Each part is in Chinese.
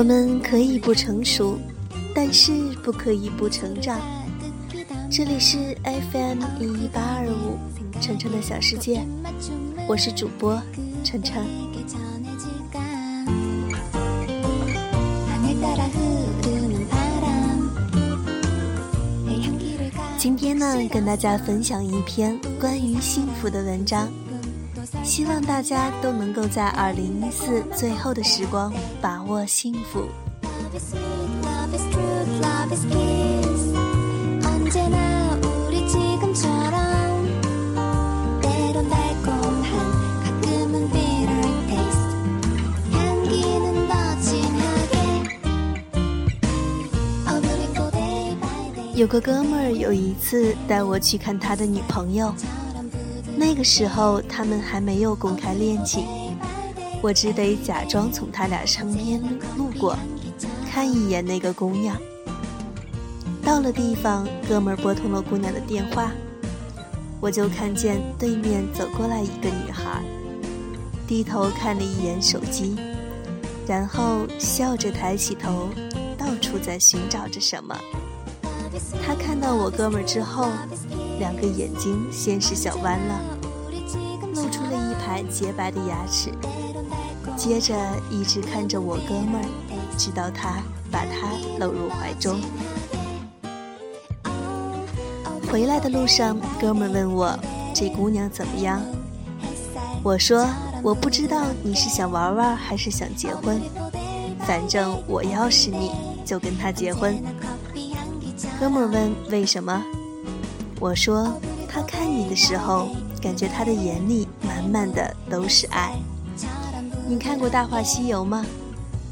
我们可以不成熟，但是不可以不成长。这里是 FM 一一八二五，晨晨的小世界，我是主播晨晨。今天呢，跟大家分享一篇关于幸福的文章。希望大家都能够在二零一四最后的时光把握幸福。有个哥们儿有一次带我去看他的女朋友。那个时候，他们还没有公开恋情，我只得假装从他俩身边路过，看一眼那个姑娘。到了地方，哥们儿拨通了姑娘的电话，我就看见对面走过来一个女孩，低头看了一眼手机，然后笑着抬起头，到处在寻找着什么。他看到我哥们儿之后。两个眼睛先是笑弯了，露出了一排洁白的牙齿，接着一直看着我哥们儿，直到他把他搂入怀中。回来的路上，哥们儿问我这姑娘怎么样，我说我不知道你是想玩玩还是想结婚，反正我要是你就跟他结婚。哥们儿问为什么？我说，他看你的时候，感觉他的眼里满满的都是爱。你看过《大话西游》吗？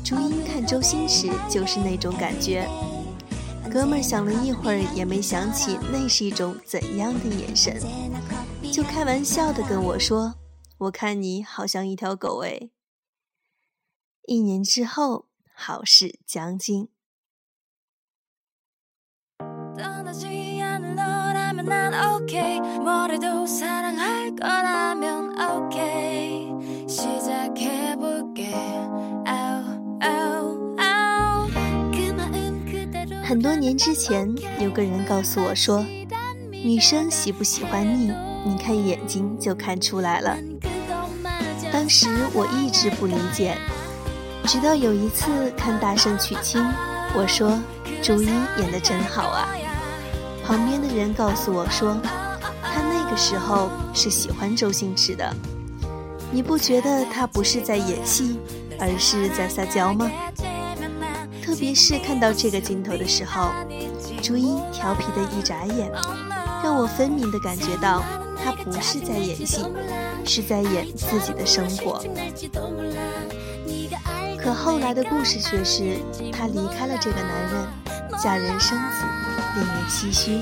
朱茵看周星驰就是那种感觉。哥们儿想了一会儿，也没想起那是一种怎样的眼神，就开玩笑的跟我说：“我看你好像一条狗哎。”一年之后，好事将近。很多年之前，有个人告诉我说，女生喜不喜欢你，你看眼睛就看出来了。当时我一直不理解，直到有一次看《大圣娶亲》，我说朱茵演的真好啊。旁边的人告诉我说，他那个时候是喜欢周星驰的。你不觉得他不是在演戏，而是在撒娇吗？特别是看到这个镜头的时候，朱茵调皮的一眨眼，让我分明的感觉到他不是在演戏，是在演自己的生活。可后来的故事却是，她离开了这个男人，嫁人生子。令人唏嘘，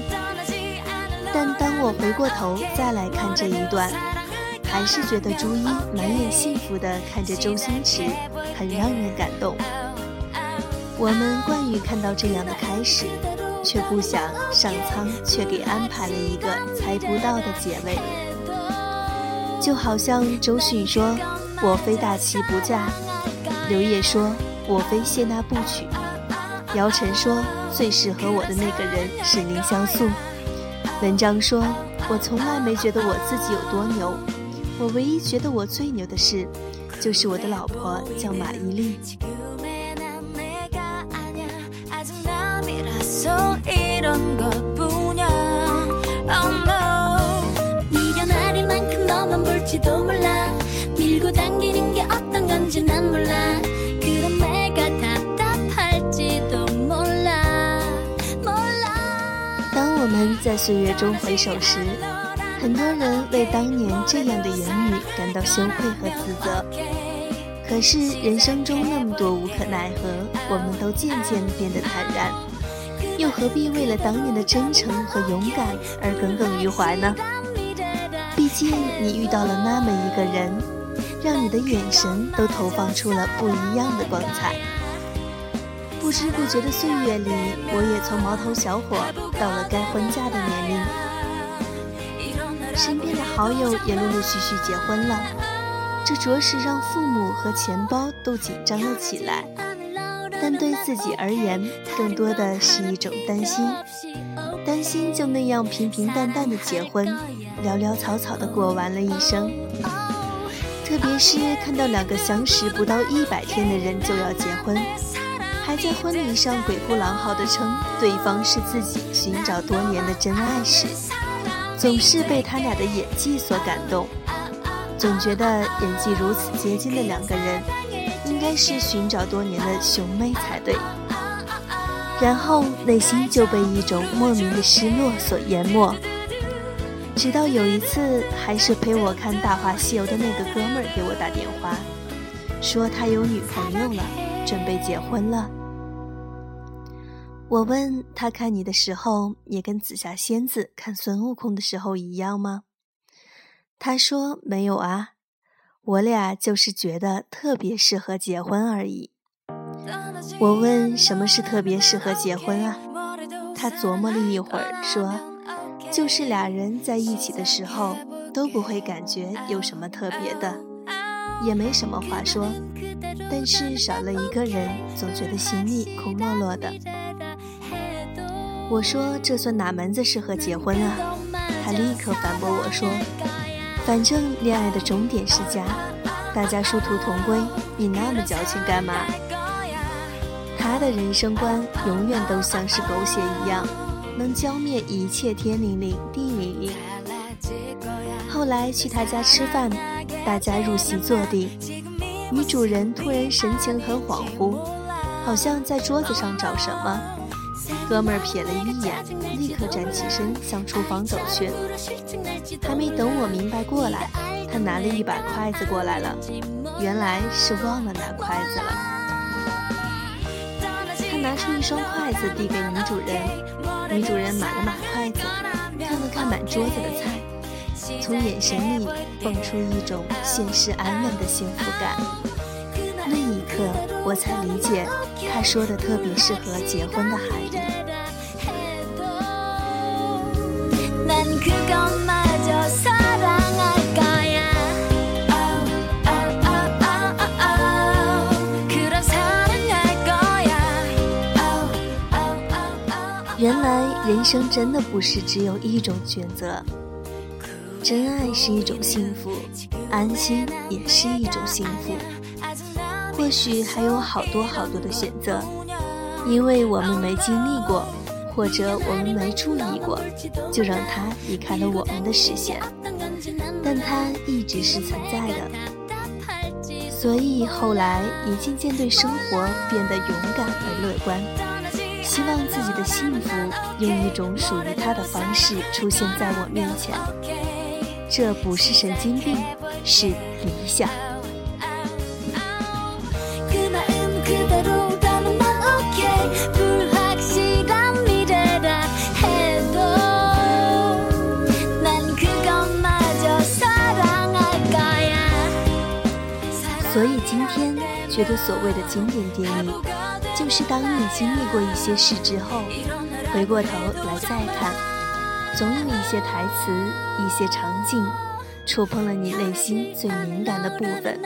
但当我回过头再来看这一段，还是觉得朱茵满脸幸福地看着周星驰，很让人感动。我们惯于看到这样的开始，却不想上苍却给安排了一个猜不到的结尾。就好像周迅说：“我非大器不嫁。”刘烨说：“我非谢娜不娶。”姚晨说：“最适合我的那个人是林香素。”文章说：“我从来没觉得我自己有多牛，我唯一觉得我最牛的事，就是我的老婆叫马伊琍。”在岁月中回首时，很多人为当年这样的言语感到羞愧和自责。可是人生中那么多无可奈何，我们都渐渐变得坦然，又何必为了当年的真诚和勇敢而耿耿于怀呢？毕竟你遇到了那么一个人，让你的眼神都投放出了不一样的光彩。不知不觉的岁月里，我也从毛头小伙到了该婚嫁的年龄。身边的好友也陆陆续续结婚了，这着实让父母和钱包都紧张了起来。但对自己而言，更多的是一种担心，担心就那样平平淡淡的结婚，潦潦草草的过完了一生。特别是看到两个相识不到一百天的人就要结婚，还在婚礼上鬼哭狼嚎的称对方是自己寻找多年的真爱时，总是被他俩的演技所感动，总觉得演技如此接近的两个人，应该是寻找多年的兄妹才对。然后内心就被一种莫名的失落所淹没。直到有一次，还是陪我看《大话西游》的那个哥们儿给我打电话，说他有女朋友了，准备结婚了。我问他看你的时候，也跟紫霞仙子看孙悟空的时候一样吗？他说没有啊，我俩就是觉得特别适合结婚而已。我问什么是特别适合结婚啊？他琢磨了一会儿说。就是俩人在一起的时候都不会感觉有什么特别的，也没什么话说，但是少了一个人，总觉得心里空落落的。我说这算哪门子适合结婚啊？他立刻反驳我说，反正恋爱的终点是家，大家殊途同归，你那么矫情干嘛？他的人生观永远都像是狗血一样。能浇灭一切天灵灵地灵灵。后来去他家吃饭，大家入席坐定，女主人突然神情很恍惚，好像在桌子上找什么。哥们儿瞥了一眼，立刻站起身向厨房走去。还没等我明白过来，他拿了一把筷子过来了，原来是忘了拿筷子了。他拿出一双筷子递给女主人。女主人买了码筷子，看了看满桌子的菜，从眼神里蹦出一种现实安稳的幸福感。那一刻，我才理解他说的特别适合结婚的含义。原来人生真的不是只有一种选择，真爱是一种幸福，安心也是一种幸福。或许还有好多好多的选择，因为我们没经历过，或者我们没注意过，就让它离开了我们的视线。但它一直是存在的，所以后来也渐渐对生活变得勇敢而乐观。希望自己的幸福用一种属于他的方式出现在我面前，这不是神经病，是理想。所以今天觉得所谓的经典电影。就是当你经历过一些事之后，回过头来再看，总有一些台词、一些场景，触碰了你内心最敏感的部分。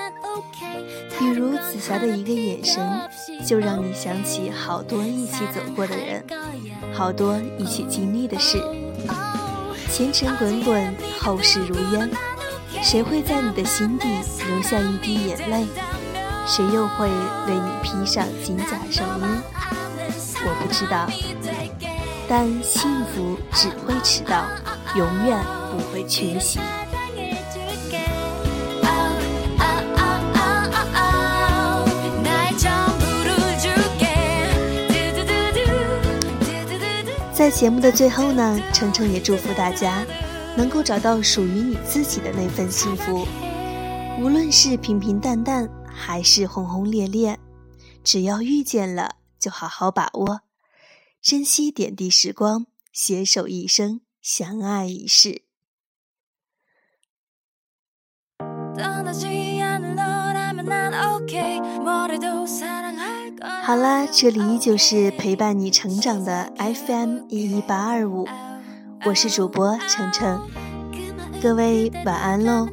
比如紫霞的一个眼神，就让你想起好多一起走过的人，好多一起经历的事。前尘滚滚，后事如烟，谁会在你的心底留下一滴眼泪？谁又会为你披上金甲圣衣？我不知道，但幸福只会迟到，永远不会缺席。在节目的最后呢，程程也祝福大家能够找到属于你自己的那份幸福，无论是平平淡淡。还是轰轰烈烈，只要遇见了，就好好把握，珍惜点滴时光，携手一生，相爱一世。好啦，这里依旧是陪伴你成长的 FM 一一八二五，我是主播程程，各位晚安喽。